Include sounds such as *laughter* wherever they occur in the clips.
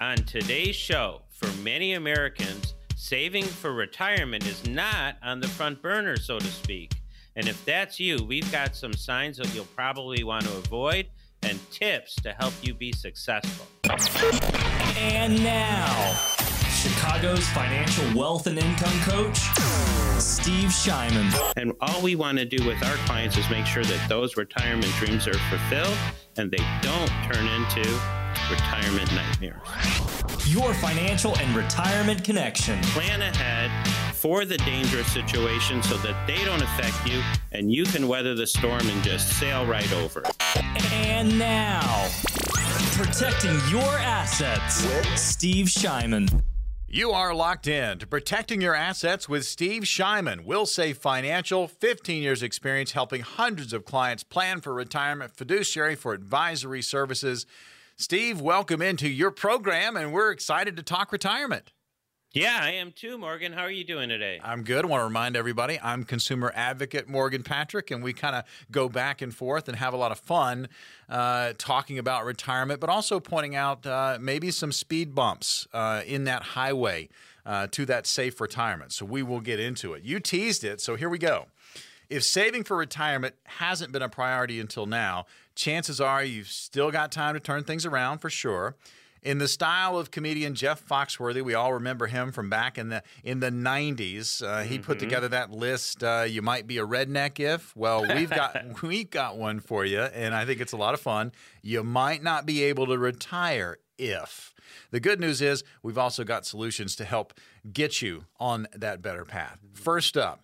On today's show, for many Americans, saving for retirement is not on the front burner, so to speak. And if that's you, we've got some signs that you'll probably want to avoid and tips to help you be successful. And now, Chicago's financial wealth and income coach, Steve Shyman. And all we want to do with our clients is make sure that those retirement dreams are fulfilled and they don't turn into retirement nightmares. Your financial and retirement connection. Plan ahead for the dangerous situation so that they don't affect you and you can weather the storm and just sail right over. And now, protecting your assets, with Steve Shyman. You are locked in to protecting your assets with Steve Shyman. Will Save Financial, 15 years experience helping hundreds of clients plan for retirement, fiduciary for advisory services. Steve, welcome into your program, and we're excited to talk retirement. Yeah, I am too, Morgan. How are you doing today? I'm good. I want to remind everybody I'm consumer advocate Morgan Patrick, and we kind of go back and forth and have a lot of fun uh, talking about retirement, but also pointing out uh, maybe some speed bumps uh, in that highway uh, to that safe retirement. So we will get into it. You teased it, so here we go. If saving for retirement hasn't been a priority until now, chances are you've still got time to turn things around for sure. In the style of comedian Jeff Foxworthy, we all remember him from back in the in the '90s. Uh, he mm-hmm. put together that list. Uh, you might be a redneck if. Well, we've got *laughs* *laughs* we've got one for you, and I think it's a lot of fun. You might not be able to retire if. The good news is we've also got solutions to help get you on that better path. First up,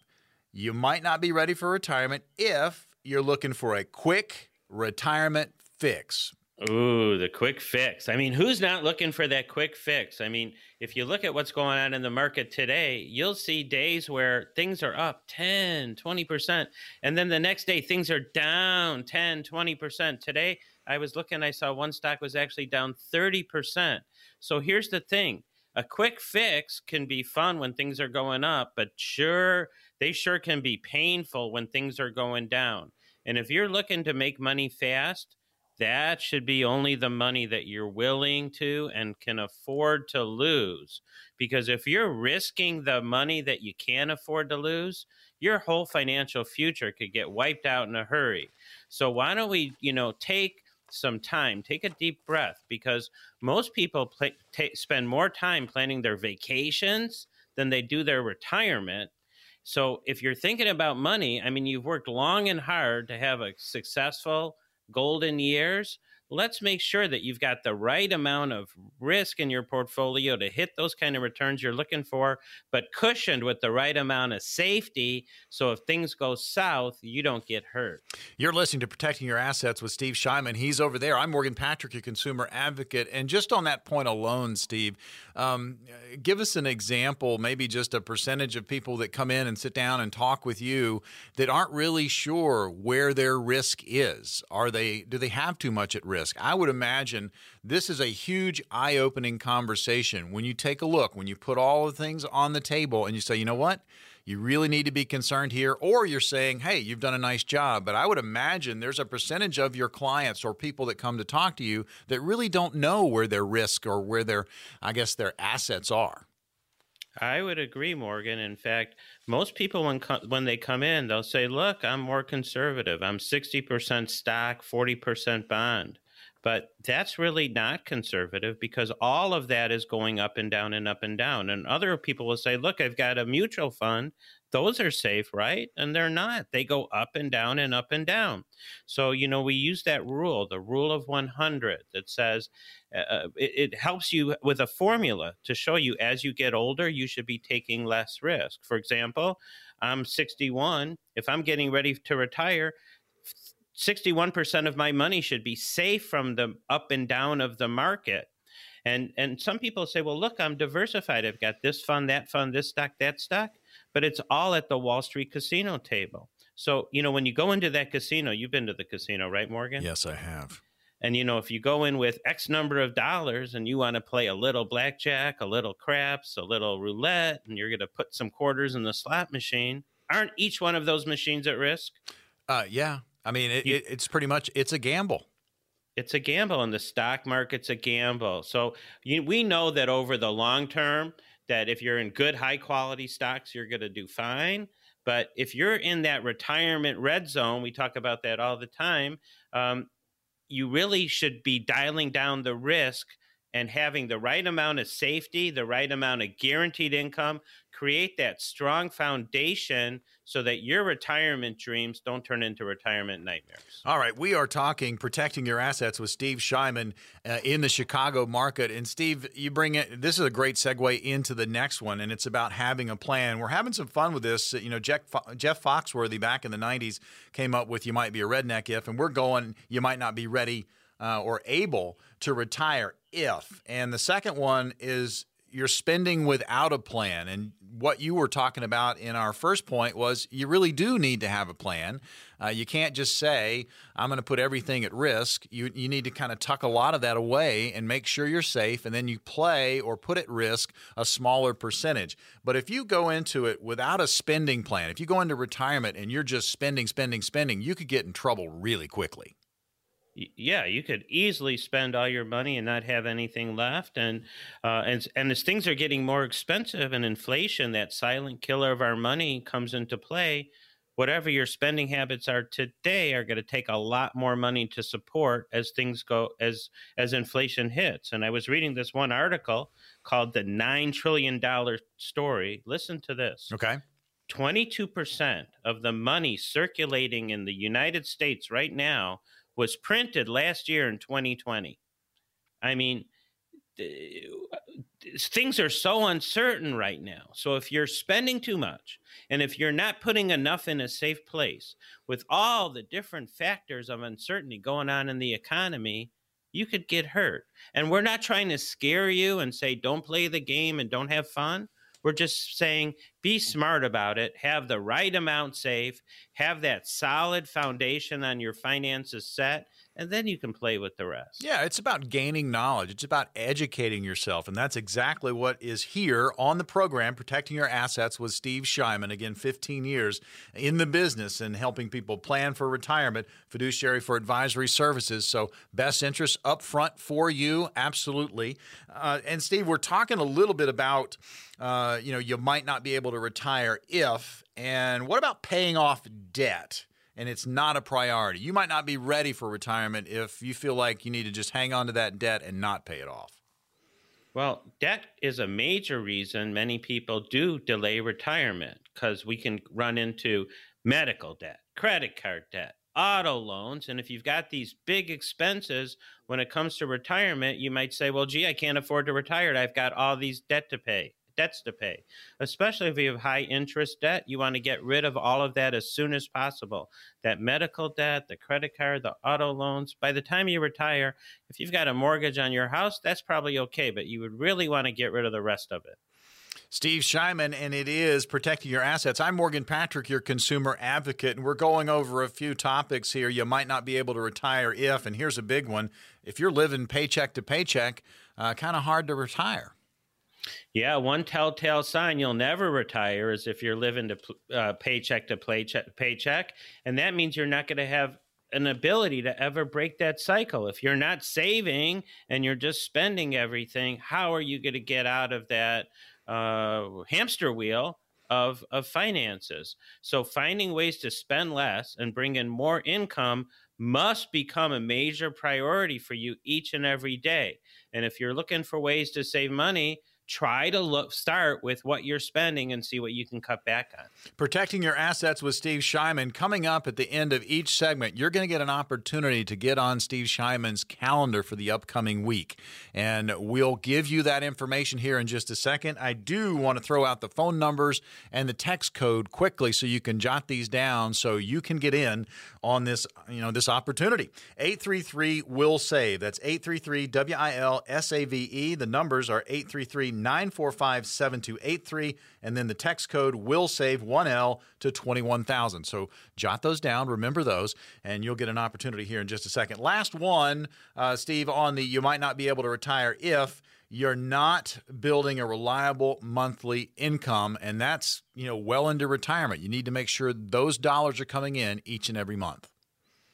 you might not be ready for retirement if you're looking for a quick retirement fix. Ooh, the quick fix. I mean, who's not looking for that quick fix? I mean, if you look at what's going on in the market today, you'll see days where things are up 10, 20%. And then the next day, things are down 10, 20%. Today, I was looking, I saw one stock was actually down 30%. So here's the thing a quick fix can be fun when things are going up, but sure, they sure can be painful when things are going down. And if you're looking to make money fast, that should be only the money that you're willing to and can afford to lose. Because if you're risking the money that you can't afford to lose, your whole financial future could get wiped out in a hurry. So why don't we, you know, take some time, take a deep breath because most people play, t- spend more time planning their vacations than they do their retirement so if you're thinking about money, I mean, you've worked long and hard to have a successful golden years let's make sure that you've got the right amount of risk in your portfolio to hit those kind of returns you're looking for, but cushioned with the right amount of safety. So if things go south, you don't get hurt. You're listening to Protecting Your Assets with Steve Shyman. He's over there. I'm Morgan Patrick, your consumer advocate. And just on that point alone, Steve, um, give us an example, maybe just a percentage of people that come in and sit down and talk with you that aren't really sure where their risk is. Are they? Do they have too much at risk? Risk. I would imagine this is a huge eye opening conversation when you take a look, when you put all the things on the table and you say, you know what? You really need to be concerned here, or you're saying, hey, you've done a nice job. But I would imagine there's a percentage of your clients or people that come to talk to you that really don't know where their risk or where their, I guess, their assets are. I would agree, Morgan. In fact, most people when co- when they come in, they'll say, "Look, I'm more conservative. I'm 60% stock, 40% bond." But that's really not conservative because all of that is going up and down and up and down. And other people will say, look, I've got a mutual fund. Those are safe, right? And they're not. They go up and down and up and down. So, you know, we use that rule, the rule of 100, that says uh, uh, it, it helps you with a formula to show you as you get older, you should be taking less risk. For example, I'm 61. If I'm getting ready to retire, 61% of my money should be safe from the up and down of the market. And and some people say, well, look, I'm diversified. I've got this fund, that fund, this stock, that stock, but it's all at the Wall Street casino table. So, you know, when you go into that casino, you've been to the casino, right, Morgan? Yes, I have. And you know, if you go in with X number of dollars and you want to play a little blackjack, a little craps, a little roulette, and you're going to put some quarters in the slot machine, aren't each one of those machines at risk? Uh, yeah, I mean, it, you, it, it's pretty much it's a gamble. it's a gamble and the stock market's a gamble. So you, we know that over the long term, that if you're in good high quality stocks, you're going to do fine. But if you're in that retirement red zone, we talk about that all the time. Um, you really should be dialing down the risk and having the right amount of safety, the right amount of guaranteed income, create that strong foundation so that your retirement dreams don't turn into retirement nightmares. All right, we are talking protecting your assets with Steve Shyman uh, in the Chicago market. And Steve, you bring it. This is a great segue into the next one, and it's about having a plan. We're having some fun with this. You know, Jeff, Jeff Foxworthy back in the '90s came up with "You might be a redneck if," and we're going. You might not be ready uh, or able to retire if. And the second one is you're spending without a plan. And what you were talking about in our first point was you really do need to have a plan. Uh, you can't just say, I'm going to put everything at risk. You, you need to kind of tuck a lot of that away and make sure you're safe. And then you play or put at risk a smaller percentage. But if you go into it without a spending plan, if you go into retirement and you're just spending, spending, spending, you could get in trouble really quickly yeah, you could easily spend all your money and not have anything left. And uh, and and as things are getting more expensive and inflation, that silent killer of our money comes into play. Whatever your spending habits are today are going to take a lot more money to support as things go as as inflation hits. And I was reading this one article called "The Nine Trillion Dollar Story." Listen to this. Okay. 22% of the money circulating in the United States right now was printed last year in 2020. I mean, things are so uncertain right now. So if you're spending too much and if you're not putting enough in a safe place with all the different factors of uncertainty going on in the economy, you could get hurt. And we're not trying to scare you and say don't play the game and don't have fun. We're just saying be smart about it, have the right amount safe, have that solid foundation on your finances set, and then you can play with the rest. Yeah, it's about gaining knowledge. It's about educating yourself. And that's exactly what is here on the program, Protecting Your Assets with Steve Shyman. Again, 15 years in the business and helping people plan for retirement, fiduciary for advisory services. So, best interests up front for you, absolutely. Uh, and, Steve, we're talking a little bit about, uh, you know, you might not be able to retire if, and what about paying off debt? And it's not a priority. You might not be ready for retirement if you feel like you need to just hang on to that debt and not pay it off. Well, debt is a major reason many people do delay retirement because we can run into medical debt, credit card debt, auto loans. And if you've got these big expenses when it comes to retirement, you might say, well, gee, I can't afford to retire. I've got all these debt to pay debts to pay. Especially if you have high interest debt, you want to get rid of all of that as soon as possible. That medical debt, the credit card, the auto loans. By the time you retire, if you've got a mortgage on your house, that's probably okay, but you would really want to get rid of the rest of it. Steve Shyman, and it is protecting your assets. I'm Morgan Patrick, your consumer advocate, and we're going over a few topics here. You might not be able to retire if, and here's a big one if you're living paycheck to paycheck, uh, kind of hard to retire. Yeah, one telltale sign you'll never retire is if you're living to uh, paycheck to paycheck, paycheck, and that means you're not going to have an ability to ever break that cycle. If you're not saving and you're just spending everything, how are you going to get out of that uh, hamster wheel of of finances? So finding ways to spend less and bring in more income must become a major priority for you each and every day. And if you're looking for ways to save money, try to look start with what you're spending and see what you can cut back on. Protecting your assets with Steve Shyman coming up at the end of each segment. You're going to get an opportunity to get on Steve Shyman's calendar for the upcoming week. And we'll give you that information here in just a second. I do want to throw out the phone numbers and the text code quickly so you can jot these down so you can get in on this, you know, this opportunity. 833 will save. That's 833 W I L S A V E. The numbers are 833 945 7283. And then the text code will save 1L to 21,000. So jot those down, remember those, and you'll get an opportunity here in just a second. Last one, uh, Steve, on the you might not be able to retire if you're not building a reliable monthly income and that's you know well into retirement you need to make sure those dollars are coming in each and every month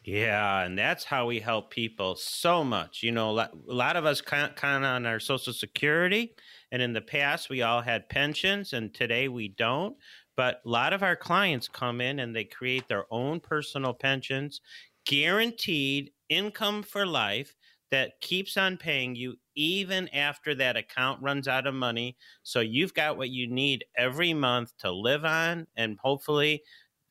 Yeah, and that's how we help people so much. You know, a lot of us count, count on our Social Security, and in the past we all had pensions, and today we don't. But a lot of our clients come in and they create their own personal pensions, guaranteed income for life that keeps on paying you even after that account runs out of money. So you've got what you need every month to live on and hopefully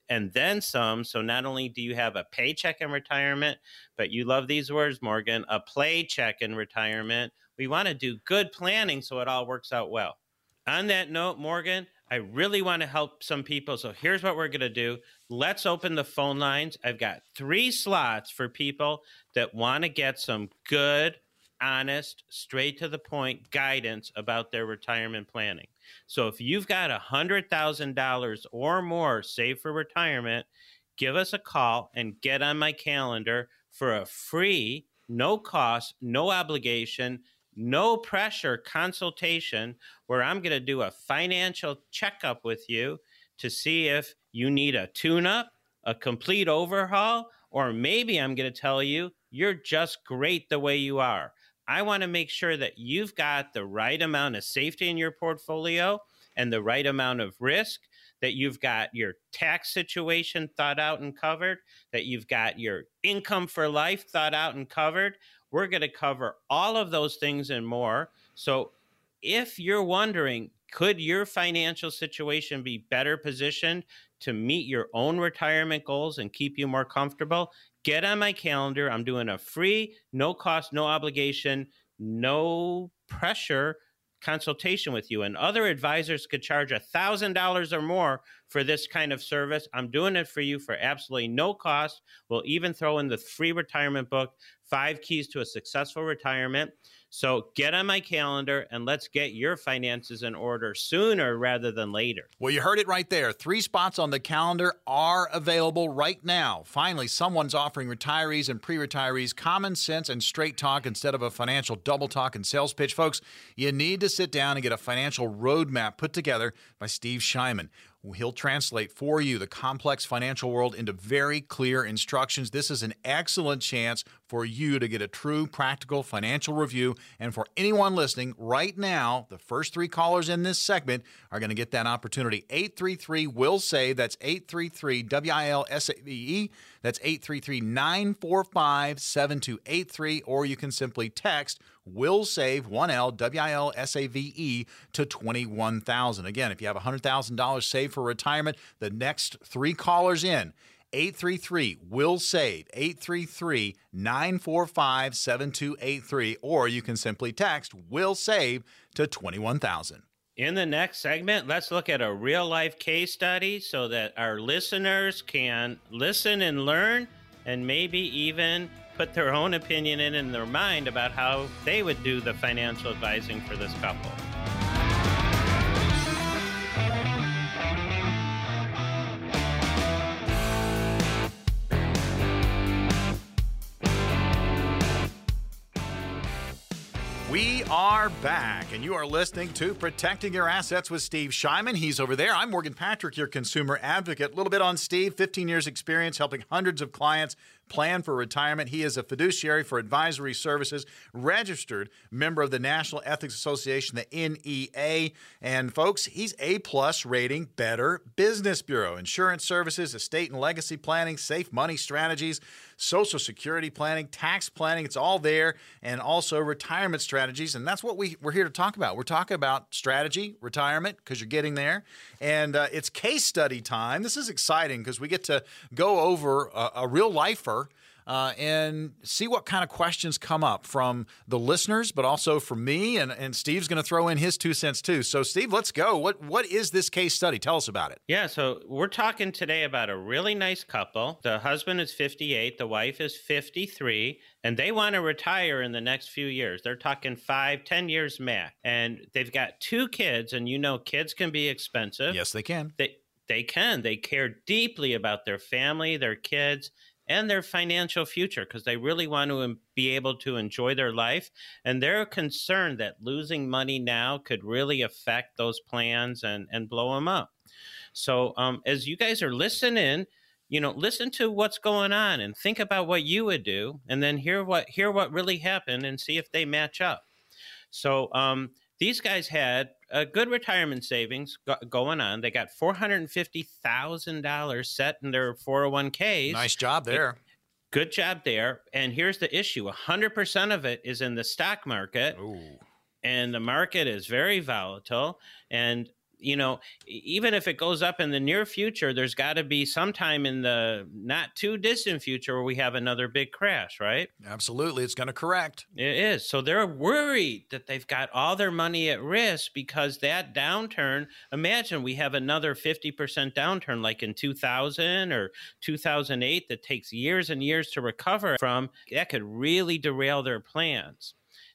and then some. So not only do you have a paycheck in retirement, but you love these words, Morgan, a play check in retirement. We want to do good planning so it all works out well. On that note, Morgan, I really want to help some people. So here's what we're going to do. Let's open the phone lines. I've got three slots for people that want to get some good, honest, straight to the point guidance about their retirement planning. So if you've got a $100,000 or more saved for retirement, give us a call and get on my calendar for a free, no cost, no obligation, no pressure consultation where I'm going to do a financial checkup with you to see if you need a tune up, a complete overhaul, or maybe I'm going to tell you you're just great the way you are. I want to make sure that you've got the right amount of safety in your portfolio and the right amount of risk, that you've got your tax situation thought out and covered, that you've got your income for life thought out and covered. We're going to cover all of those things and more. So if you're wondering, could your financial situation be better positioned to meet your own retirement goals and keep you more comfortable? get on my calendar. I'm doing a free, no cost, no obligation, no pressure consultation with you. And other advisors could charge a $1,000 or more for this kind of service. I'm doing it for you for absolutely no cost. We'll even throw in the free retirement book, Five Keys to a Successful Retirement. So get on my calendar and let's get your finances in order sooner rather than later. Well, you heard it right there. Three spots on the calendar are available right now. Finally, someone's offering retirees and pre retirees common sense and straight talk instead of a financial double talk and sales pitch. Folks, you need to sit down and get a financial roadmap put together by Steve Shyman. He'll translate for you the complex financial world into very clear instructions. This is an excellent chance for you to get a true practical financial review. And for anyone listening right now, the first three callers in this segment are going to get that opportunity. 833 will save. That's 833 W I L S A V E. That's 833 945 7283. Or you can simply text will save 1L W I L S A V E to 21,000. Again, if you have $100,000 saved for retirement, the next three callers in 833 will save 833 945 7283 or you can simply text will save to 21000 in the next segment let's look at a real life case study so that our listeners can listen and learn and maybe even put their own opinion in in their mind about how they would do the financial advising for this couple are back, and you are listening to Protecting Your Assets with Steve Shyman. He's over there. I'm Morgan Patrick, your consumer advocate. A little bit on Steve, 15 years experience helping hundreds of clients plan for retirement. He is a fiduciary for advisory services, registered member of the National Ethics Association, the NEA. And folks, he's A plus rating Better Business Bureau, insurance services, estate and legacy planning, safe money strategies, social security planning, tax planning. It's all there, and also retirement strategies. And that's what we, we're here to talk about. We're talking about strategy, retirement, because you're getting there. And uh, it's case study time. This is exciting because we get to go over a, a real lifer uh, and see what kind of questions come up from the listeners, but also from me. And, and Steve's going to throw in his two cents too. So, Steve, let's go. What What is this case study? Tell us about it. Yeah. So, we're talking today about a really nice couple. The husband is 58, the wife is 53, and they want to retire in the next few years. They're talking five, ten years max. And they've got two kids, and you know, kids can be expensive. Yes, they can. They, they can. They care deeply about their family, their kids, and their financial future because they really want to be able to enjoy their life. And they're concerned that losing money now could really affect those plans and, and blow them up. So, um, as you guys are listening, you know, listen to what's going on and think about what you would do, and then hear what hear what really happened and see if they match up. So um, these guys had a good retirement savings go- going on. They got four hundred and fifty thousand dollars set in their four hundred one ks. Nice job there. Good job there. And here's the issue: hundred percent of it is in the stock market, Ooh. and the market is very volatile. And you know, even if it goes up in the near future, there's got to be sometime in the not too distant future where we have another big crash, right? Absolutely. It's going to correct. It is. So they're worried that they've got all their money at risk because that downturn, imagine we have another 50% downturn like in 2000 or 2008 that takes years and years to recover from. That could really derail their plans.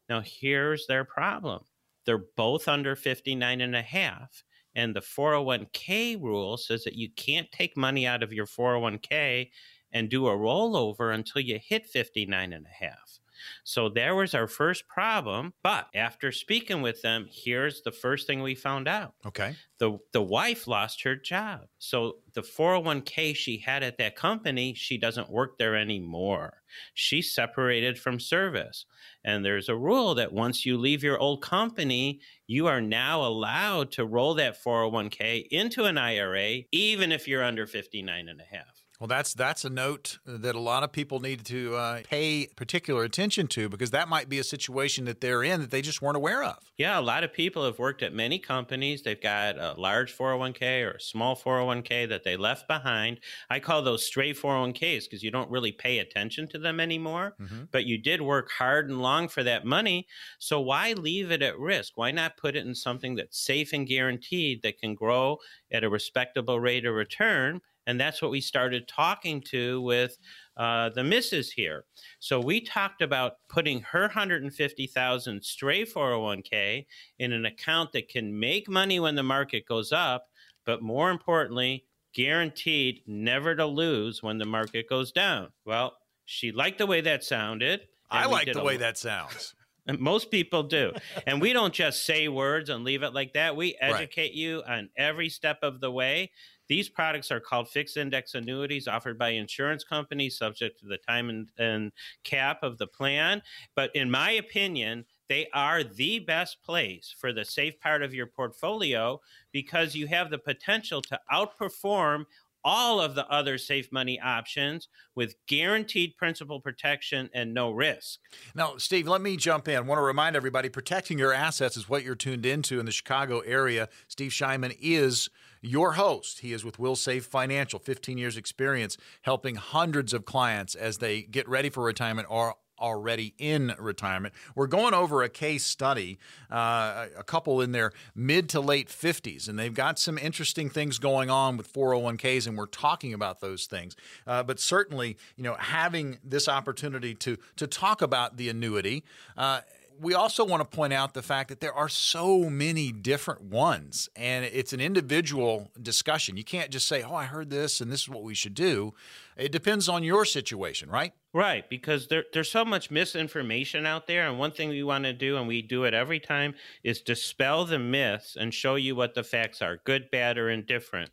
Now, here's their problem they're both under 59 and a half. And the 401k rule says that you can't take money out of your 401k and do a rollover until you hit 59 and a half. So there was our first problem. But after speaking with them, here's the first thing we found out. Okay. The the wife lost her job. So the 401k she had at that company, she doesn't work there anymore. She's separated from service. And there's a rule that once you leave your old company, you are now allowed to roll that 401k into an IRA even if you're under 59 and a half. Well, that's that's a note that a lot of people need to uh, pay particular attention to because that might be a situation that they're in that they just weren't aware of. Yeah, a lot of people have worked at many companies. They've got a large 401k or a small 401k that they left behind. I call those stray 401ks because you don't really pay attention to them anymore, Mhm. but you did work hard and long for that money. So why leave it at risk? Why not put it in something that's safe and guaranteed that can grow at a respectable rate of return? And that's what we started talking to with uh, the missus here. So we talked about putting her 150,000 stray 401k in an account that can make money when the market goes up, but more importantly, guaranteed never to lose when the market goes down. Well, she liked the way that sounded. I like the way that sounds. *laughs* Most people do. and we don't just say words and leave it like that. We *laughs* Right. educate you on every step of the way. These products are called fixed index annuities offered by insurance companies, subject to the time and, and cap of the plan. But in my opinion, they are the best place for the safe part of your portfolio because you have the potential to outperform all of the other safe money options with guaranteed principal protection and no risk. Now, Steve, let me jump in. I want to remind everybody protecting your assets is what you're tuned into in the Chicago area. Steve Shyman is your host. He is with Will Save Financial, 15 years experience helping hundreds of clients as they get ready for retirement or already in retirement. We're going over a case study, uh, a couple in their mid to late 50s, and they've got some interesting things going on with 401ks, and we're talking about those things. Uh, but certainly, you know, having this opportunity to to talk about the annuity. Uh, we also want to point out the fact that there are so many different ones, and it's an individual discussion. You can't just say, "Oh, I heard this, and this is what we should do." It depends on your situation, right? Right, because there, there's so much misinformation out there. And one thing we want to do, and we do it every time, is dispel the myths and show you what the facts are good, bad, or indifferent.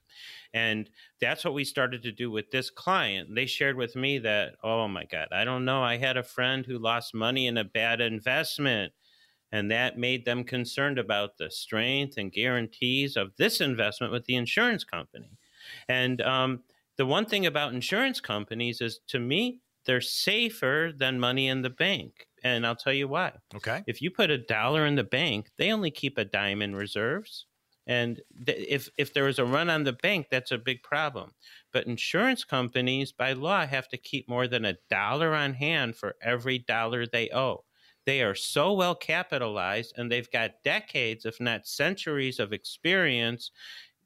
And that's what we started to do with this client. They shared with me that, oh my God, I don't know. I had a friend who lost money in a bad investment. And that made them concerned about the strength and guarantees of this investment with the insurance company. And um, the one thing about insurance companies is to me, they're safer than money in the bank. And I'll tell you why. Okay. If you put a dollar in the bank, they only keep a dime in reserves. And th- if, if there is a run on the bank, that's a big problem. But insurance companies, by law, have to keep more than a dollar on hand for every dollar they owe. They are so well capitalized and they've got decades, if not centuries, of experience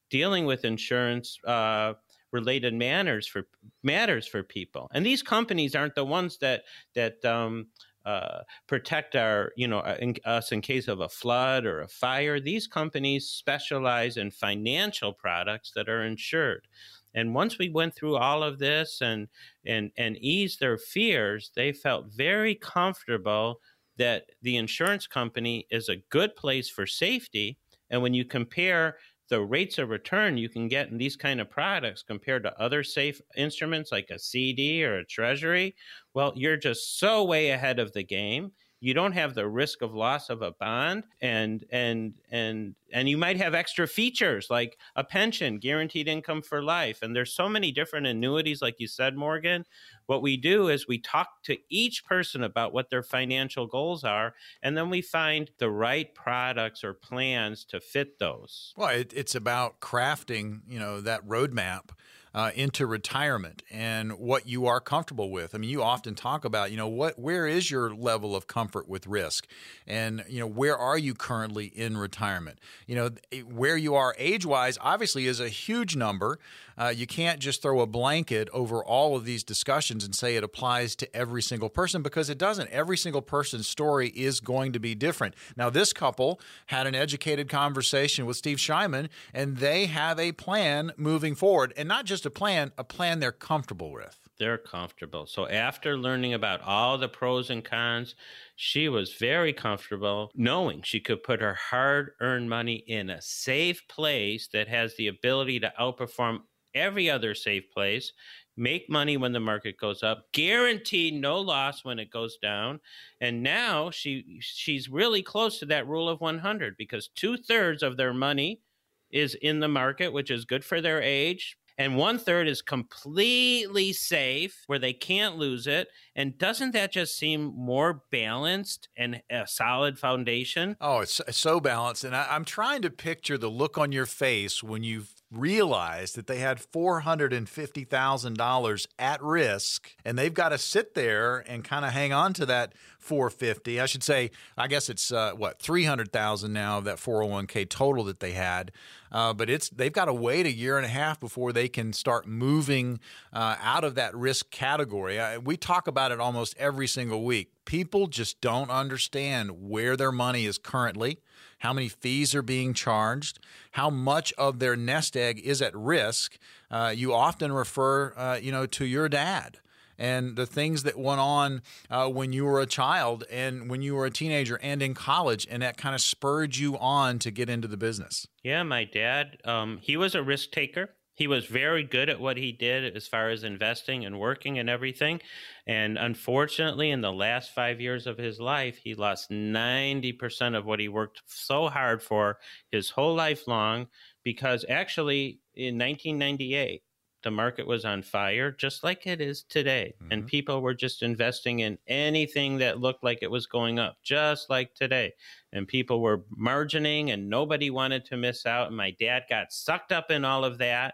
dealing with insurance uh, related matters for matters for people. And these companies aren't the ones that that um, uh, protect our, you know, uh, in, us in case of a flood or a fire. These companies specialize in financial products that are insured. And once we went through all of this and and and eased their fears, they felt very comfortable that the insurance company is a good place for safety. And when you compare the rates of return you can get in these kind of products compared to other safe instruments like a CD or a treasury, well, you're just so way ahead of the game you don't have the risk of loss of a bond and and and and you might have extra features like a pension guaranteed income for life and there's so many different annuities like you said morgan. What we do is we talk to each person about what their financial goals are and then we find the right products or plans to fit those. Well it, it's about crafting you know that roadmap uh, into retirement and what you are comfortable with. I mean, you often talk about, you know, what where is your level of comfort with risk, and you know, where are you currently in retirement? You know, where you are age wise, obviously, is a huge number. Uh, you can't just throw a blanket over all of these discussions and say it applies to every single person because it doesn't. Every single person's story is going to be different. Now, this couple had an educated conversation with Steve Shyman, and they have a plan moving forward, and not just a plan, a plan they're comfortable with. They're comfortable. So after learning about all the pros and cons, she was very comfortable knowing she could put her hard earned money in a safe place that has the ability to outperform every other safe place, make money when the market goes up, guarantee no loss when it goes down. And now she she's really close to that rule of 100 because two thirds of their money is in the market, which is good for their age and one third is completely safe where they can't lose it. And doesn't that just seem more balanced and a solid foundation? Oh, it's so balanced. And I, am trying to picture the look on your face when you've realized that they had $450,000 at risk and they've got to sit there and kind of hang on to that 450. I should say, I guess it's uh, what 300,000 now of that 401k total that they had. Uh, but it's they've got to wait a year and a half before they can start moving uh, out of that risk category. we talk about it almost every single week. People just don't understand where their money is currently how many fees are being charged, how much of their nest egg is at risk. Uh, you often refer, uh, you know, to your dad and the things that went on uh, when you were a child and when you were a teenager and in college, and that kind of spurred you on to get into the business. Yeah, my dad, um, he was a risk taker he was very good at what he did as far as investing and working and everything. And unfortunately, in the last five years of his life, he lost 90% of what he worked so hard for his whole life long because actually in 1998, the market was on fire just like it is today. Mm-hmm. And people were just investing in anything that looked like it was going up, just like today. And people were margining and nobody wanted to miss out. And my dad got sucked up in all of that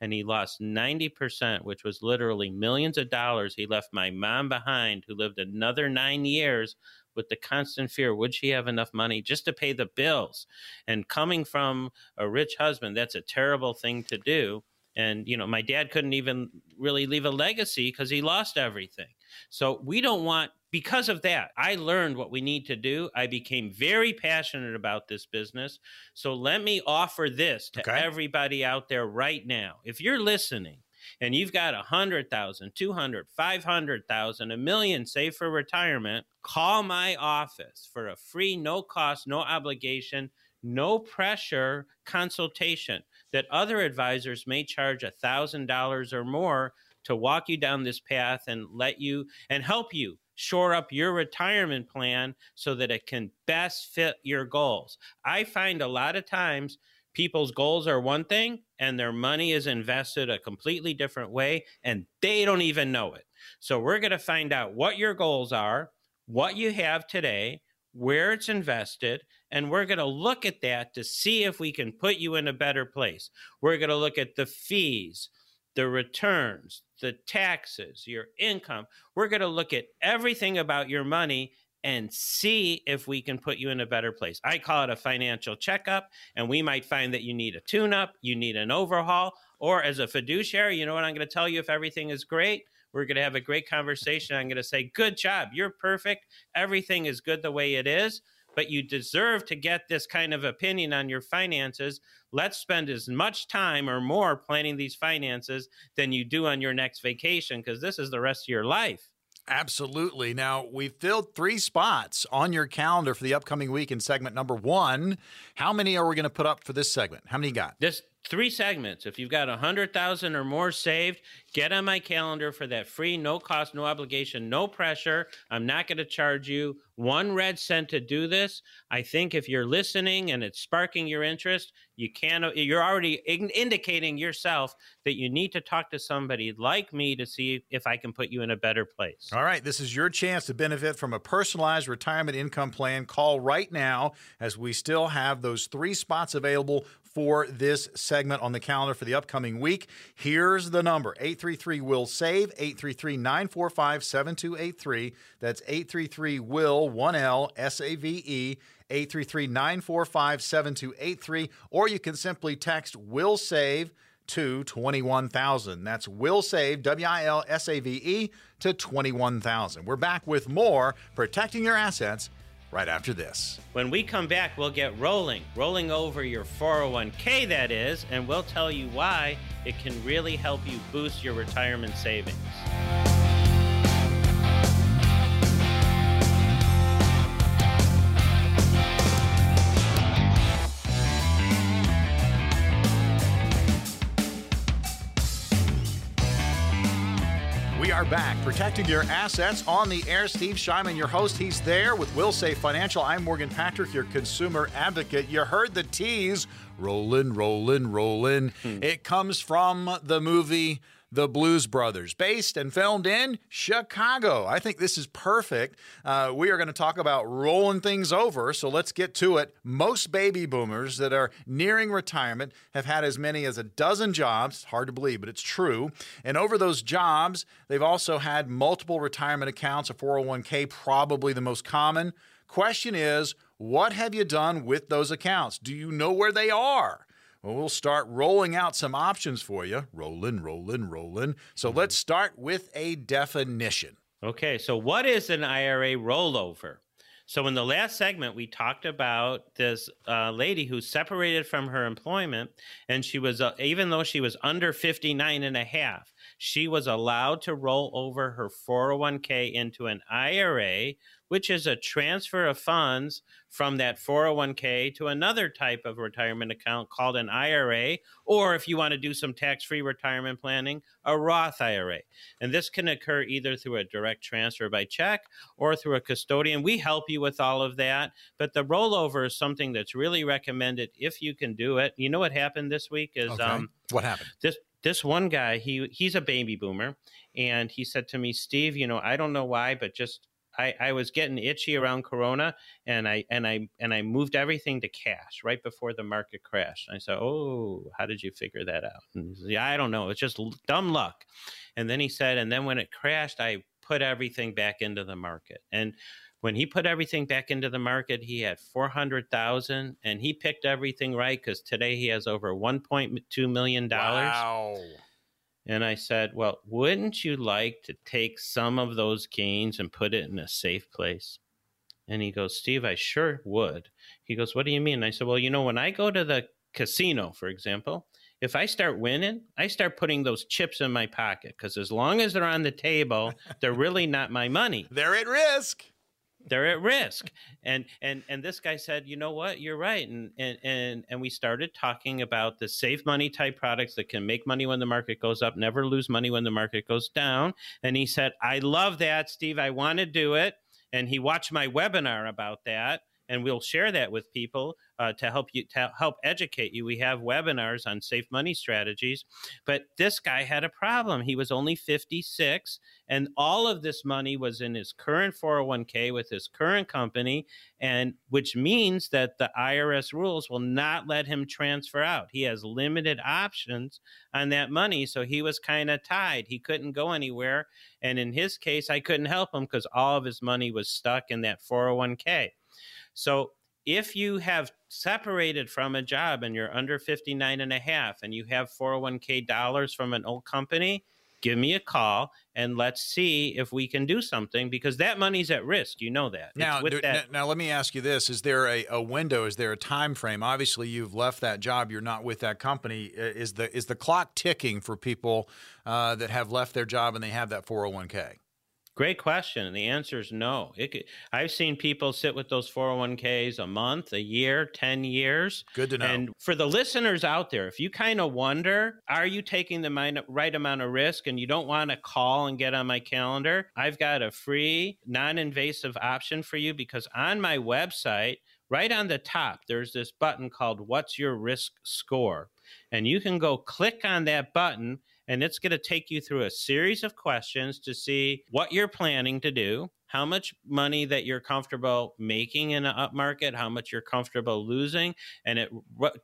and he lost 90%, which was literally millions of dollars. He left my mom behind, who lived another nine years with the constant fear would she have enough money just to pay the bills? And coming from a rich husband, that's a terrible thing to do. And, you know, my dad couldn't even really leave a legacy because he lost everything. So we don't want because of that, I learned what we need to do. I became very passionate about this business. So let me offer this to okay. everybody out there right now. If you're listening and you've got a hundred thousand, two hundred, five hundred thousand, a million saved for retirement, call my office for a free, no cost, no obligation, no pressure consultation that other advisors may charge a thousand dollars or more to walk you down this path and let you and help you shore up your retirement plan so that it can best fit your goals. I find a lot of times people's goals are one thing and their money is invested a completely different way and they don't even know it. So we're going to find out what your goals are, what you have today, where it's invested, and we're going to look at that to see if we can put you in a better place. We're going to look at the fees, the returns, the taxes, your income. We're going to look at everything about your money and see if we can put you in a better place. I call it a financial checkup, and we might find that you need a tune up, you need an overhaul, or as a fiduciary, you know what I'm going to tell you if everything is great? We're going to have a great conversation. I'm going to say, Good job. You're perfect. Everything is good the way it is but you deserve to get this kind of opinion on your finances. Let's spend as much time or more planning these finances than you do on your next vacation because this is the rest of your life. Absolutely. Now, we filled three spots on your calendar for the upcoming week in segment number one. How many are we going to put up for this segment? How many you got? This three segments. If you've got a hundred thousand or more saved, get on my calendar for that free, no cost, no obligation, no pressure. I'm not going to charge you one red cent to do this. I think if you're listening and it's sparking your interest, you can. You're already indicating yourself that you need to talk to somebody like me to see if I can put you in a better place. All right, this is your chance to benefit from a personalized retirement income plan. Call right now as we still have those three spots available for this segment on the calendar for the upcoming week. Here's the number 833 Will Save, 833 945 7283. That's 833 Will, 1L, S A V E. 833 945 7283, or you can simply text Will Save to 21,000. That's Will Save, W I L S A V E, to 21,000. We're back with more Protecting Your Assets right after this. When we come back, we'll get rolling, rolling over your 401k, that is, and we'll tell you why it can really help you boost your retirement savings. Are back, protecting your assets on the air. Steve Shyman, your host, he's there with Will Save Financial. I'm Morgan Patrick, your consumer advocate. You heard the tease, rolling, rolling, rolling. Hmm. It comes from the movie the Blues Brothers, based and filmed in Chicago. I think this is perfect. Uh, we are going to talk about rolling things over, so let's get to it. Most baby boomers that are nearing retirement have had as many as a dozen jobs. Hard to believe, but it's true. And over those jobs, they've also had multiple retirement accounts, a 401k, probably the most common. Question is, what have you done with those accounts? Do you know where they are? Well, we'll start rolling out some options for you. Rolling, rolling, rolling. So let's start with a definition. Okay, so what is an IRA rollover? So, in the last segment, we talked about this uh, lady who separated from her employment, and she was, uh, even though she was under 59 and a half, she was allowed to roll over her 401k into an IRA, which is a transfer of funds from that 401k to another type of retirement account called an IRA, or if you want to do some tax free retirement planning, a Roth IRA. And this can occur either through a direct transfer by check or through a custodian. We help you with all of that, but the rollover is something that's really recommended if you can do it. You know what happened this week is okay. um, what happened? This this one guy, he he's a baby boomer, and he said to me, Steve, you know, I don't know why, but just I, I was getting itchy around Corona, and I and I and I moved everything to cash right before the market crashed. I said, "Oh, how did you figure that out?" And he said, "Yeah, I don't know. It's just dumb luck." And then he said, "And then when it crashed, I put everything back into the market." And when he put everything back into the market, he had 400,000 and he picked everything right cuz today he has over 1.2 million dollars. Wow. And I said, Well, wouldn't you like to take some of those gains and put it in a safe place? And he goes, Steve, I sure would. He goes, What do you mean? And I said, Well, you know, when I go to the casino, for example, if I start winning, I start putting those chips in my pocket because as long as they're on the table, they're really not my money. *laughs* They're at risk they're at risk. And and and this guy said you know what? You're right. And and and, and we started talking about the safe money type products that can make money when the market goes up never lose money when the market goes down. And he said i love that steve. I want to do it. And he watched my webinar about that and we'll share that with people uh, to help you to help educate you. We have webinars on safe money strategies, but this guy had a problem. He was only 56, and all of this money was in his current 401k with his current company, and which means that the IRS rules will not let him transfer out. He has limited options on that money, so he was kind of tied. He couldn't go anywhere, and in his case, I couldn't help him because all of his money was stuck in that 401k. So if you have separated from a job and you're under 59 and a half and you have 401k dollars from an old company, give me a call and let's see if we can do something because that money's at risk. You know that. Now, do, that- now let me ask you this: Is there a, a window? Is there a time frame? Obviously, you've left that job. You're not with that company. Is the is the clock ticking for people uh, that have left their job and they have that 401k? Great question. And the answer is no. Could, I've seen people sit with those 401ks a month, a year, 10 years. Good to know. And for the listeners out there, if you kind of wonder, are you taking the right amount of risk and you don't want to call and get on my calendar, I've got a free, non invasive option for you because on my website, right on the top, there's this button called What's Your Risk Score? And you can go click on that button and it's going to take you through a series of questions to see what you're planning to do, how much money that you're comfortable making in an up market, how much you're comfortable losing, and it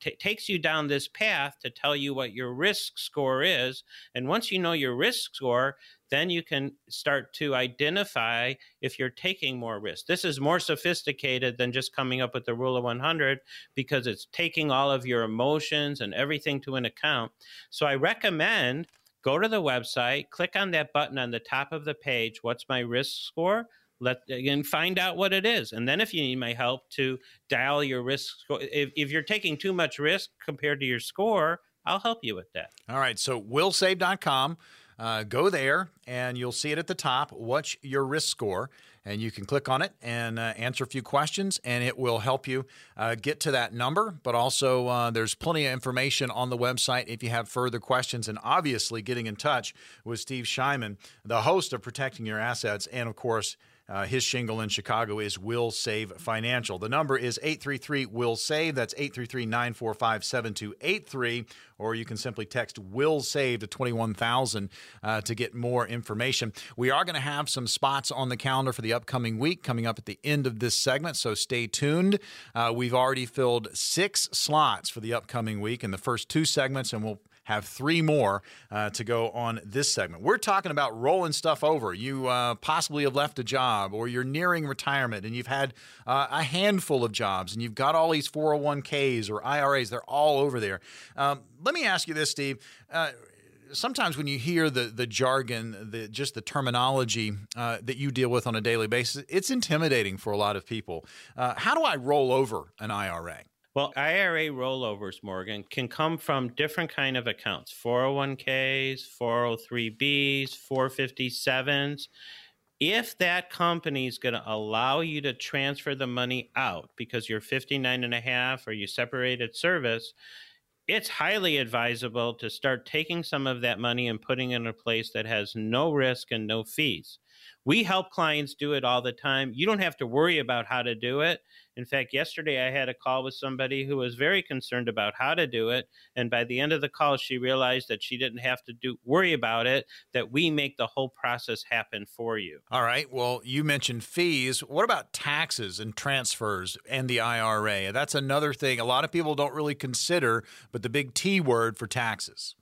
t- takes you down this path to tell you what your risk score is. And once you know your risk score, then you can start to identify if you're taking more risk. This is more sophisticated than just coming up with the rule of 100 because it's taking all of your emotions and everything to an account. So I recommend go to the website, click on that button on the top of the page, what's my risk score? Let and find out what it is. And then if you need my help to dial your risk score, if, if you're taking too much risk compared to your score, I'll help you with that. All right. So willsave.com. Uh, go there and you'll see it at the top. What's your risk score? And you can click on it and uh, answer a few questions, and it will help you uh, get to that number. But also, uh, there's plenty of information on the website if you have further questions. And obviously, getting in touch with Steve Shyman, the host of Protecting Your Assets, and of course, uh, his shingle in Chicago is Will Save Financial. The number is 833 Will Save. That's 833 945 7283. Or you can simply text Will Save to 21000 uh, to get more information. We are going to have some spots on the calendar for the upcoming week coming up at the end of this segment, so stay tuned. Uh, we've already filled six slots for the upcoming week in the first two segments, and we'll have three more uh, to go on this segment. We're talking about rolling stuff over. You uh, possibly have left a job or you're nearing retirement and you've had uh, a handful of jobs and you've got all these 401ks or IRAs. They're all over there. Um, let me ask you this, Steve uh, sometimes when you hear the the jargon, the just the terminology uh, that you deal with on a daily basis, it's intimidating for a lot of people. Uh, how do I roll over an IRA? Well, IRA rollovers, Morgan, can come from different kind of accounts: 401ks, 403bs, 457s. If that company is going to allow you to transfer the money out because you're 59 and a half or you separated service, it's highly advisable to start taking some of that money and putting it in a place that has no risk and no fees. We help clients do it all the time. You don't have to worry about how to do it. In fact, yesterday I had a call with somebody who was very concerned about how to do it, and by the end of the call, she realized that she didn't have to do worry about it. That we make the whole process happen for you. All right. Well, you mentioned fees. What about taxes and transfers and the IRA? That's another thing a lot of people don't really consider, but the big T word for taxes.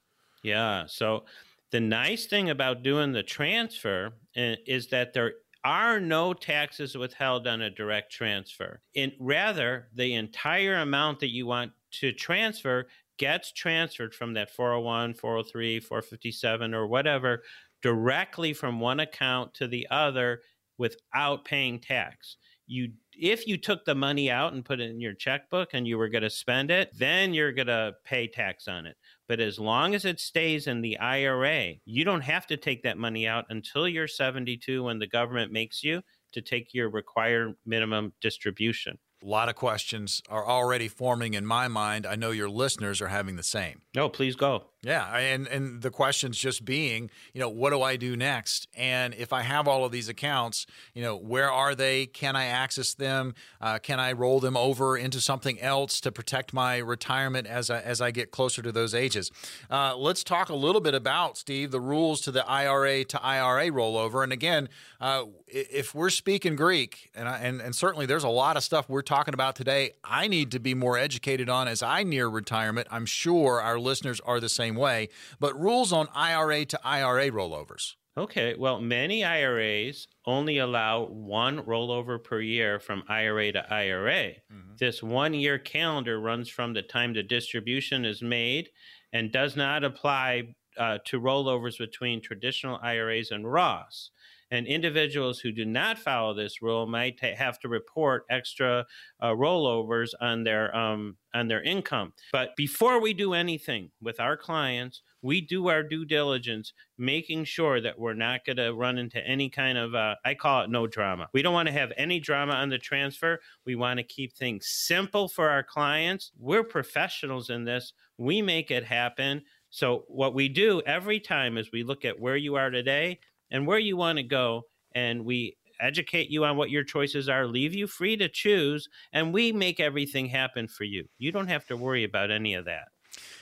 Yeah. So the nice thing about doing the transfer eh, is that there are no taxes withheld on a direct transfer. In, rather, the entire amount that you want to transfer gets transferred from that 401, 403, 457, or whatever directly from one account to the other without paying tax. You if you took the money out and put it in your checkbook and you were going to spend it, then you're going to pay tax on it. But as long as it stays in the IRA, you don't have to take that money out until you're 72 when the government makes you to take your required minimum distribution. A lot of questions are already forming in my mind. I know your listeners are having the same. No, please go. Yeah, and and the questions just being, you know, what do I do next? And if I have all of these accounts, you know, where are they? Can I access them? Uh, can I roll them over into something else to protect my retirement as I, as I get closer to those ages? Uh, let's talk a little bit about Steve the rules to the IRA to IRA rollover. And again, uh, if we're speaking Greek, and, I, and and certainly there's a lot of stuff we're talking about today, I need to be more educated on as I near retirement. I'm sure our listeners are the same way, but rules on IRA to IRA rollovers. Okay, well, many IRAs only allow one rollover per year from IRA to IRA. Mm-hmm. This one year calendar runs from the time the distribution is made and does not apply uh, to rollovers between traditional IRAs and Roths. And individuals who do not follow this rule might have to report extra uh, rollovers on their um, on their income. But before we do anything with our clients, we do our due diligence, making sure that we're not going to run into any kind of, uh, I call it no drama. We don't want to have any drama on the transfer. We want to keep things simple for our clients. We're professionals in this, we make it happen. So, what we do every time is we look at where you are today and where you want to go, and we educate you on what your choices are, leave you free to choose, and we make everything happen for you. You don't have to worry about any of that.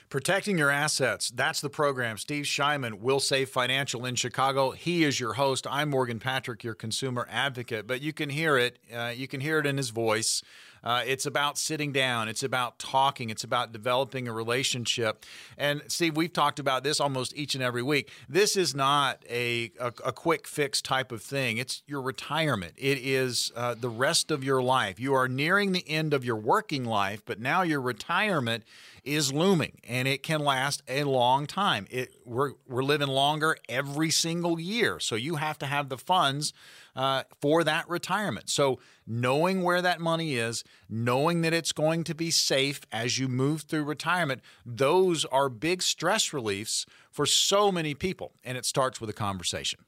Protecting your assets. That's the program. Steve Shyman, Will Save Financial in Chicago. He is your host. I'm Morgan Patrick, your consumer advocate. But you can hear it. Uh, you can hear it in his voice. Uh, it's about sitting down. It's about talking. It's about developing a relationship. And Steve, we've talked about this almost each and every week. This is not a, a, a quick fix type of thing. It's your retirement. It is uh, the rest of your life. You are nearing the end of your working life, but now your retirement is looming and it can last a long time. It, we're, we're living longer every single year. So you have to have the funds uh, for that retirement. So, knowing where that money is, knowing that it's going to be safe as you move through retirement, those are big stress reliefs for so many people. And it starts with a conversation.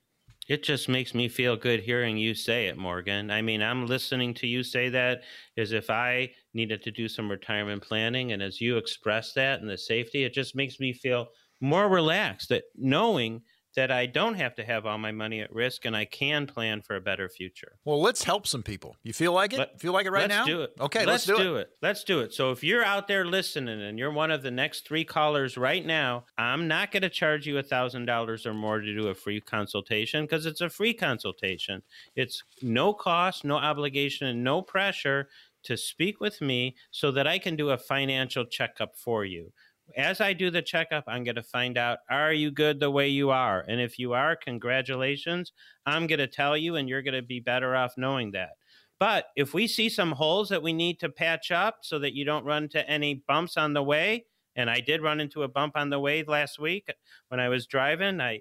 It just makes me feel good hearing you say it, Morgan. I mean, I'm listening to you say that as if I needed to do some retirement planning. And as you express that and the safety, it just makes me feel more relaxed that knowing that I don't have to have all my money at risk and I can plan for a better future. Well, let's help some people. You feel like it? Let, feel like it right now? Let's do it. Okay, let's, let's do, do it. it. Let's do it. So if you're out there listening and you're one of the next three callers right now, I'm not going to charge you a $1,000 or more to do a free consultation because it's a free consultation. It's no cost, no obligation, and no pressure to speak with me so that I can do a financial checkup for you as I do the checkup, I'm going to find out are you good the way you are? And if you are, congratulations. I'm going to tell you, and you're going to be better off knowing that. But if we see some holes that we need to patch up so that you don't run into any bumps on the way, and I did run into a bump on the way last week uh, when I was driving, I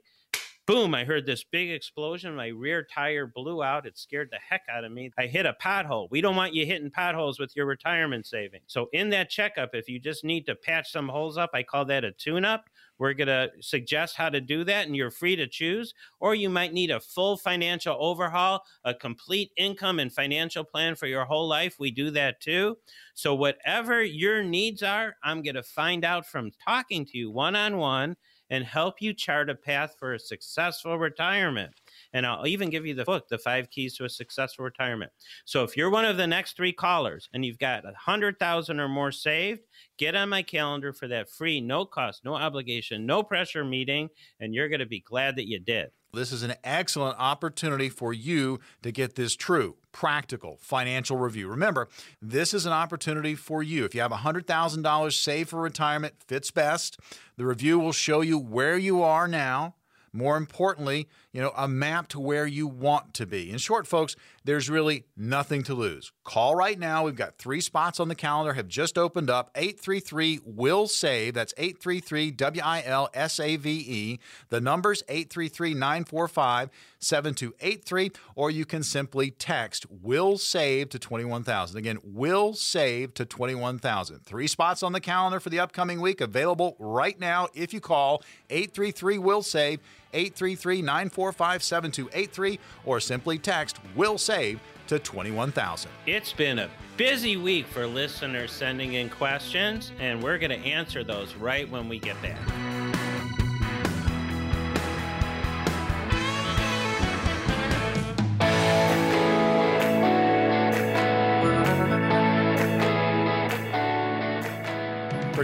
boom, I heard this big explosion. My rear tire blew out. It scared the heck out of me. I hit a pothole. We don't want you hitting potholes with your retirement savings. So, in that checkup, if you just need to patch some holes up, I call that a tune up. We're going to suggest how to do that, and you're free to choose. Or you might need a full financial overhaul, a complete income and financial plan for your whole life. We do that too. So, whatever your needs are, I'm going to find out from talking to you one on one and help you chart a path for a successful retirement. And I'll even give you the book, The Five Keys to a Successful Retirement. So if you're one of the next three callers and you've got a hundred thousand or more saved, get on my calendar for that free, no cost, no obligation, no pressure meeting, and you're going to be glad that you did. This is an excellent opportunity for you to get this true, practical financial review. Remember, this is an opportunity for you. If you have $100,000 saved for retirement, fits best. The review will show you where you are now more importantly, you know, a map to where you want to be. In short, folks, there's really nothing to lose. Call right now. We've got three spots on the calendar, have just opened up. 833 will save. That's 833 W I L S A V E. The number's 833 945 7283, or you can simply text will save to 21,000. Again, will save to 21,000. Three spots on the calendar for the upcoming week available right now if you call 833 will save. 833 945 7283 or simply text will save to 21,000. It's been a busy week for listeners sending in questions, and we're going to answer those right when we get back.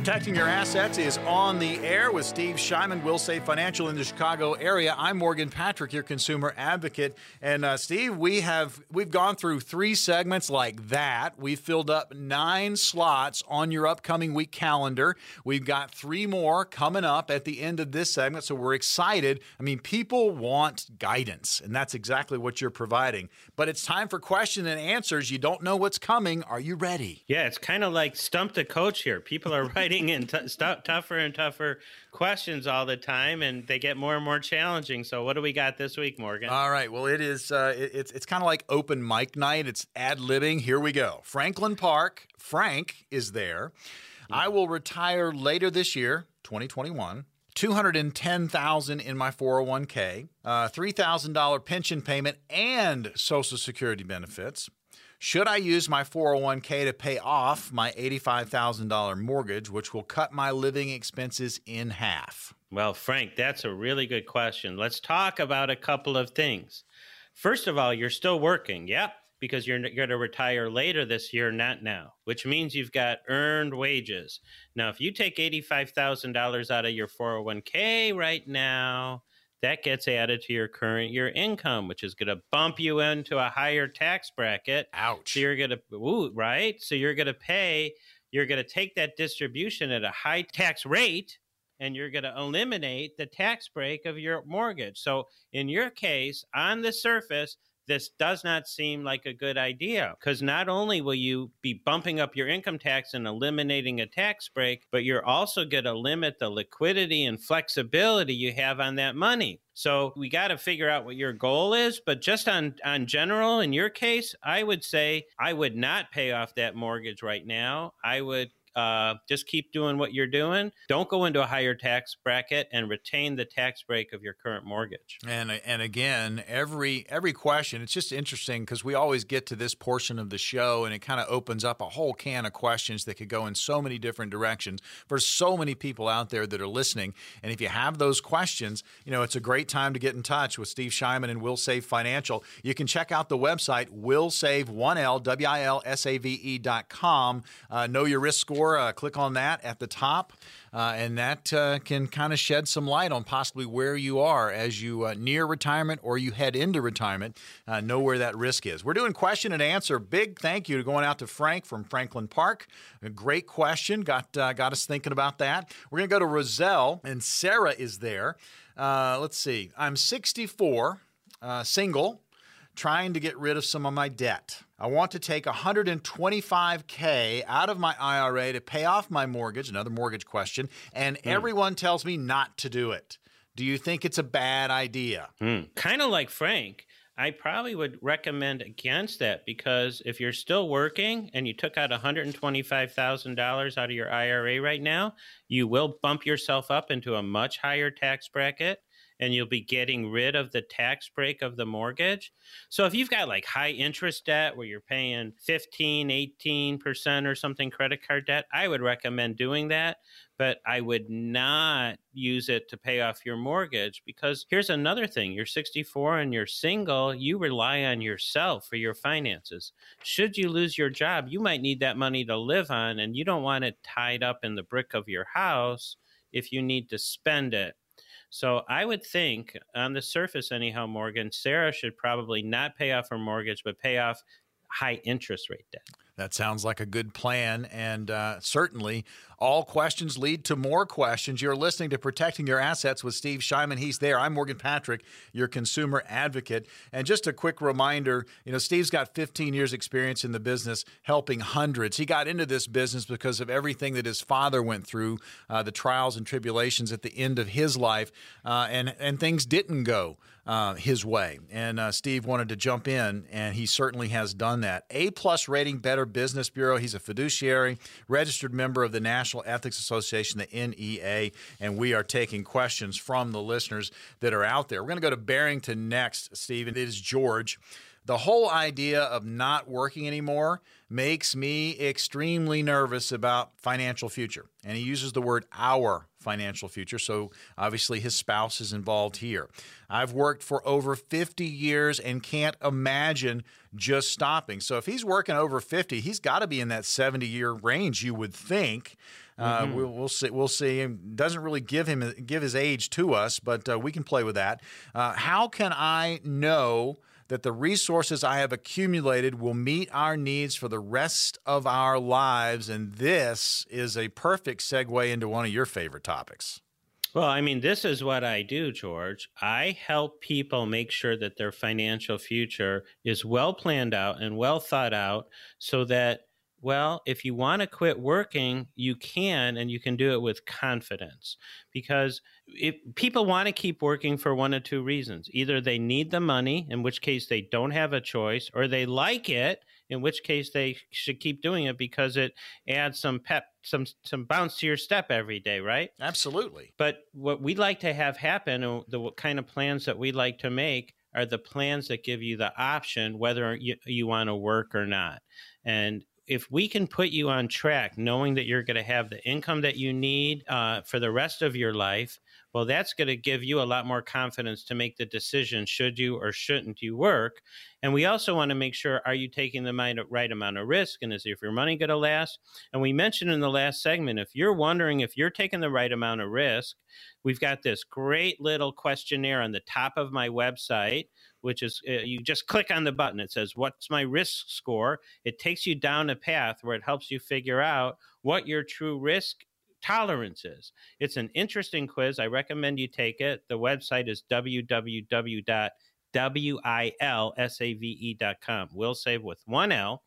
Protecting Your Assets is on the air with Steve Shyman, Will Save Financial in the Chicago area. I'm Morgan Patrick, your consumer advocate. And uh, Steve, we have we've gone through three segments like that. We've filled up nine slots on your upcoming week calendar. We've got three more coming up at the end of this segment, so we're excited. I mean, people want guidance, and that's exactly what you're providing. But it's time for question and answers. You don't know what's coming. Are you ready? Yeah, it's kind of like stump the coach here. People are *laughs* right writing in t- st- tougher and tougher questions all the time, and they get more and more challenging. So, what do we got this week, Morgan? All right. Well, it is. Uh, it, it's it's kind of like open mic night. It's ad libbing. Here we go. Franklin Park. Frank is there. I will retire later this year, 2021. 210,000 in my 401k, uh, $3,000 pension payment and social security benefits. Should I use my 401k to pay off my $85,000 mortgage, which will cut my living expenses in half? Well, Frank, that's a really good question. Let's talk about a couple of things. First of all, you're still working. Yep because you're going to retire later this year, not now, which means you've got earned wages. Now, if you take $85,000 out of your 401k right now, that gets added to your current year income, which is going to bump you into a higher tax bracket. Ouch. So you're going to, ooh, right? So you're going to pay, you're going to take that distribution at a high tax rate and you're going to eliminate the tax break of your mortgage. So in your case, on the surface, this does not seem like a good idea because not only will you be bumping up your income tax and eliminating a tax break, but you're also going to limit the liquidity and flexibility you have on that money. So we got to figure out what your goal is. But just on on general, in your case, I would say I would not pay off that mortgage right now. I would uh, just keep doing what you're doing. Don't go into a higher tax bracket and retain the tax break of your current mortgage. And and again, every every question, it's just interesting because we always get to this portion of the show and it kind of opens up a whole can of questions that could go in so many different directions for so many people out there that are listening. And if you have those questions, you know, it's a great time to get in touch with Steve Shyman and Will Save Financial. You can check out the website willsave1l w i l s a v e dot com. Uh, know your risk score uh, click on that at the top, uh, and that uh, can kind of shed some light on possibly where you are as you uh, near retirement or you head into retirement. Uh, know where that risk is. We're doing question and answer. Big thank you to going out to Frank from Franklin Park. A great question. Got uh, got us thinking about that. We're gonna go to Roselle, and Sarah is there. let's see. I'm 64, single trying to get rid of some of my debt. I want to take 125K out of my IRA to pay off my mortgage, another mortgage question, and mm. everyone tells me not to do it. Do you think it's a bad idea? Mm. Kind of like Frank. I probably would recommend against that because if you're still working and you took out $125,000 out of your IRA right now, you will bump yourself up into a much higher tax bracket and you'll be getting rid of the tax break of the mortgage. So if you've got like high interest debt where you're paying 15, 18% or something credit card debt, I would recommend doing that. But I would not use it to pay off your mortgage because here's another thing you're 64 and you're single, you rely on yourself for your finances. Should you lose your job, you might need that money to live on, and you don't want it tied up in the brick of your house if you need to spend it so I would think, on the surface, anyhow, Morgan, Sarah should probably not pay off her mortgage, but pay off high interest rate debt. That sounds like a good plan. And uh, certainly, all questions lead to more questions. You're listening to Protecting Your Assets with Steve Shyman. He's there. I'm Morgan Patrick, your consumer advocate. And just a quick reminder you know, Steve's got 15 years' experience in the business helping hundreds. He got into this business because of everything that his father went through, uh, the trials and tribulations at the end of his life, uh, and, and things didn't go uh, his way. And uh, Steve wanted to jump in, and he certainly has done that. A plus rating, Better Business Bureau. He's a fiduciary, registered member of the National Ethics Association, the NEA, and we are taking questions from the listeners that are out there. We're going to go to Barrington next, Stephen. It is George. The whole idea of not working anymore makes me extremely nervous about financial future. And he uses the word our financial future. So obviously his spouse is involved here. I've worked for over 50 years and can't imagine just stopping. So if he's working over 50, he's got to be in that 70 year range, you would think. Uh, mm-hmm. we'll, we'll, see. We'll see. Doesn't really give him give his age to us, but uh, we can play with that. Uh, how can I know that the resources I have accumulated will meet our needs for the rest of our lives. And this is a perfect segue into one of your favorite topics. Well, I mean, this is what I do, George. I help people make sure that their financial future is well planned out and well thought out so that Well, if you want to quit working, you can, and you can do it with confidence because if people want to keep working for one of two reasons. Either they need the money, in which case they don't have a choice, or they like it, in which case they should keep doing it because it adds some pep some some bounce to your step every day right? Absolutely. But what we'd like to have happen and the kind of plans that we'd like to make are the plans that give you the option whether you, you want to work or not. And if we can put you on track knowing that you're going to have the income that you need uh, for the rest of your life well, that's going to give you a lot more confidence to make the decision should you or shouldn't you work. And we also want to make sure are you taking the right amount of risk and is if your money going to last? And we mentioned in the last segment if you're wondering if you're taking the right amount of risk, we've got this great little questionnaire on the top of my website which is uh, you just click on the button. It says, What's my risk score? It takes you down a path where it helps you figure out what your true risk tolerances. It's an interesting quiz. I recommend you take it. The website is www.wilsave.com. Will save with one L.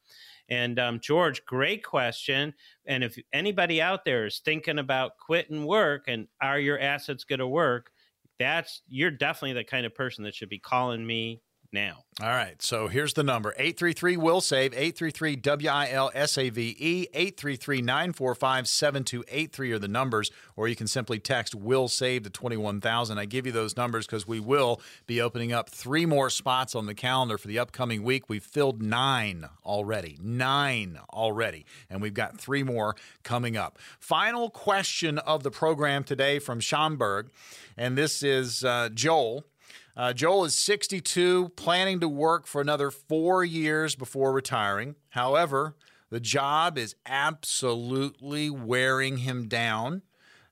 And um, George, great question. And if anybody out there is thinking about quitting work and are your assets going to work, that's you're definitely the kind of person that should be calling me now. All right. So here's the number 833 Will Save, 833 W I L S A V E, 833 945 7283 are the numbers, or you can simply text Will Save to 21,000. I give you those numbers because we will be opening up three more spots on the calendar for the upcoming week. We've filled nine already, nine already, and we've got three more coming up. Final question of the program today from Schaumburg, and this is uh, Joel. Uh, Joel is 62, planning to work for another four years before retiring. However, the job is absolutely wearing him down.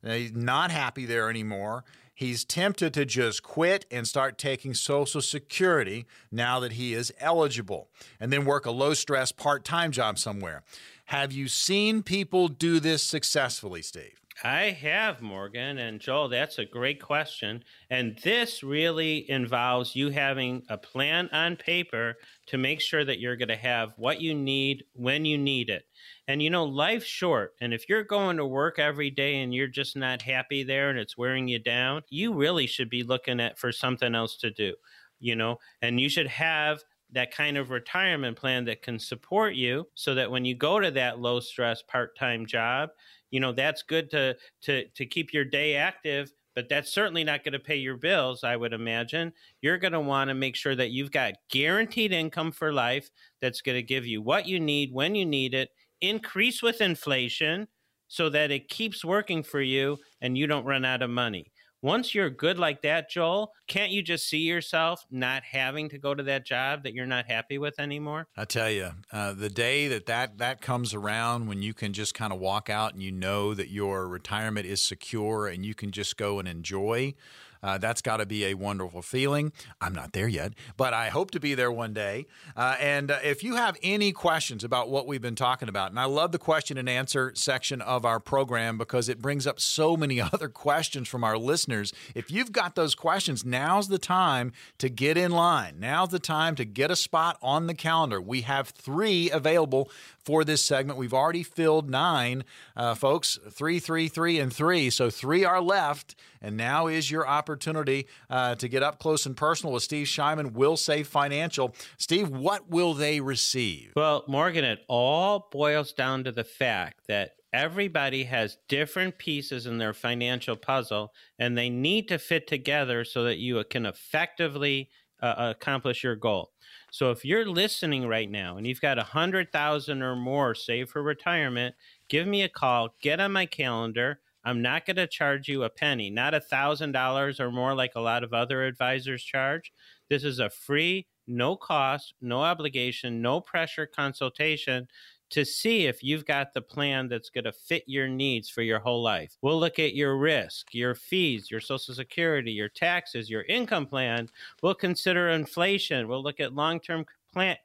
He's not happy there anymore. He's tempted to just quit and start taking Social Security now that he is eligible and then work a low stress part time job somewhere. Have you seen people do this successfully, Steve? I have, Morgan. And Joel, that's a great question. And this really involves you having a plan on paper to make sure that you're going to have what you need when you need it. And you know, life's short. And if you're going to work every day and you're just not happy there and it's wearing you down, you really should be looking at for something else to do, you know, and you should have that kind of retirement plan that can support you so that when you go to that low stress part-time job you know that's good to to to keep your day active but that's certainly not going to pay your bills i would imagine. You're going to want to make sure that you've got guaranteed income for life that's going to give you what you need when you need it increase with inflation so that it keeps working for you and you don't run out of money once you're good like that, Joel, can't you just see yourself not having to go to that job that you're not happy with anymore? I tell you, uh, the day that, that that comes around when you can just kind of walk out and you know that your retirement is secure and you can just go and enjoy uh, that's got to be a wonderful feeling. I'm not there yet, but I hope to be there one day. Uh, and uh, if you have any questions about what we've been talking about, and I love the question and answer section of our program because it brings up so many *laughs* other questions from our listeners. If you've got those questions, now's the time to get in line. Now's the time to get a spot on the calendar. We have three available for this segment. We've already filled nine, uh, folks, three, three, three, and three. So three are left. And now is your opportunity uh, to get up close and personal with Steve Shyman, Will Save Financial. Steve, what will they receive? Well, Morgan, it all boils down to the fact that everybody has different pieces in their financial puzzle and they need to fit together so that you can effectively uh, accomplish your goal. So if you're listening right now and you've got a hundred thousand or more saved for retirement, give me a call. Get on my calendar. I'm not going to charge you a penny, not a thousand dollars or more like a lot of other advisors charge. This is a free, no cost, no obligation, no pressure consultation to see if you've got the plan that's going to fit your needs for your whole life. We'll look at your risk, your fees, your social security, your taxes, your income plan. We'll consider inflation. We'll look at long term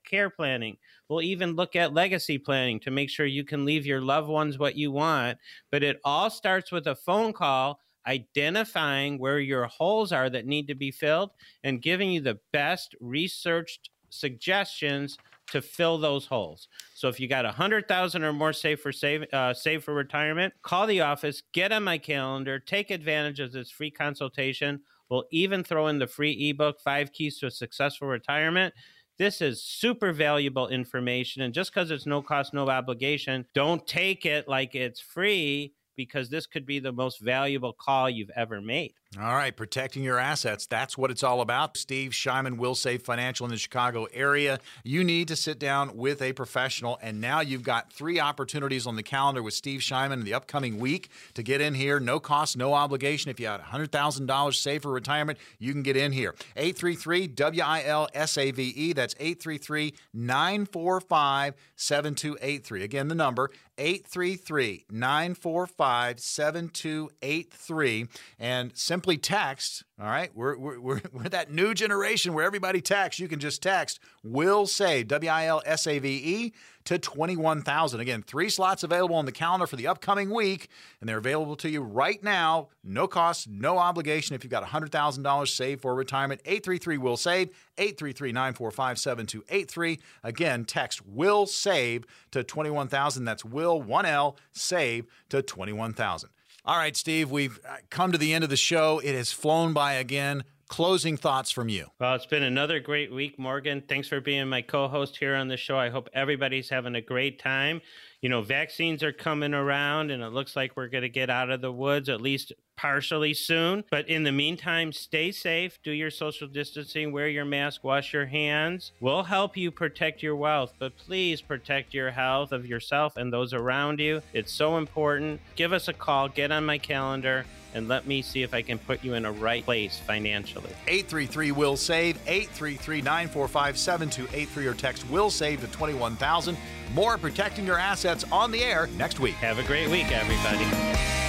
care planning. We'll even look at legacy planning to make sure you can leave your loved ones what you want. But it all starts with a phone call identifying where your holes are that need to be filled and giving you the best researched suggestions to fill those holes. So if you got a hundred thousand or more saved for save uh, save for retirement, call the office, get on my calendar, take advantage of this free consultation. We'll even throw in the free ebook, Five Keys to a Successful Retirement. This is super valuable information. And just because it's no cost, no obligation, don't take it like it's free because this could be the most valuable call you've ever made. All right, protecting your assets. That's what it's all about. Steve Shyman will save financial in the Chicago area. You need to sit down with a professional, and now you've got three opportunities on the calendar with Steve Shyman in the upcoming week to get in here. No cost, no obligation. If you had $100,000 saved for retirement, you can get in here. 833 WIL SAVE. That's 833 945 7283. Again, the number 833 945 7283. And simply text, all right? We're, we're, we're, *laughs* we're that new generation where everybody texts. You can just text will save, W I L S A V E, to 21,000. Again, three slots available on the calendar for the upcoming week, and they're available to you right now. No cost, no obligation. If you've got $100,000 saved for retirement, 833 will save, 833 945 7283. Again, text will save to 21,000. That's will, 1L, save to 21,000. All right, Steve, we've uh, come to the end of the show. It has flown by again. Closing thoughts from you. Well, it's been another great week, Morgan. Thanks for being my co host here on the show. I hope everybody's having a great time you know, vaccines are coming around and it looks like we're going to get out of the woods at least partially soon. But in the meantime, stay safe, do your social distancing, wear your mask, wash your hands. We'll help you protect your wealth, but please protect your health of yourself and those around you. It's so important. Give us a call, get on my calendar and let me see if I can put you in a right place financially. 833 will save 833 945 7283 or text will save to 21000. More protecting your assets on the air next week. Have a great week, everybody.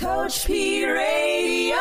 Coach P Radio.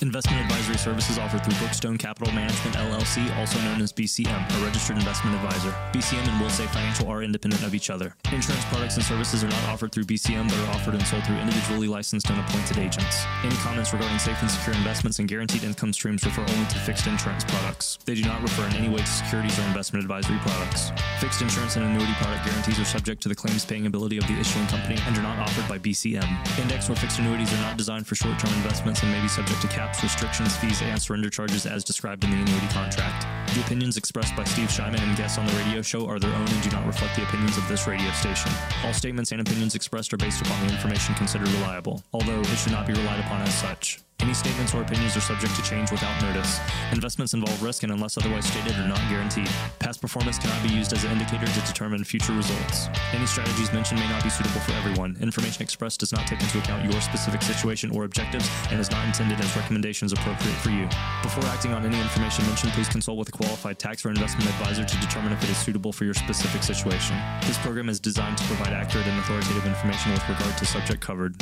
Investment advisory services offered through Brookstone Capital Management LLC, also known as BCM, a registered investment advisor. BCM and Will Save Financial are independent of each other. Insurance products and services are not offered through BCM, but are offered and sold through individually licensed and appointed agents. Any comments regarding safe and secure investments and guaranteed income streams refer only to fixed insurance products. They do not refer in any way to securities or investment advisory products. Fixed insurance and annuity product guarantees are subject to the claims paying ability of the issuing company and are not offered by BCM. Index or fixed annuities are not designed for short term investments and may be subject to caps, restrictions, fees, and surrender charges as described in the annuity contract. The opinions expressed by Steve Shyman and guests on the radio show are their own and do not reflect the opinions of this radio station. All statements and opinions expressed are based upon the information considered reliable, although it should not be relied upon as such. Any statements or opinions are subject to change without notice. Investments involve risk and, unless otherwise stated, are not guaranteed. Past performance cannot be used as an indicator to determine future results. Any strategies mentioned may not be suitable for everyone. Information expressed does not take into account your specific situation or objectives and is not intended as recommendations appropriate for you. Before acting on any information mentioned, please consult with a qualified tax or investment advisor to determine if it is suitable for your specific situation. This program is designed to provide accurate and authoritative information with regard to subject covered.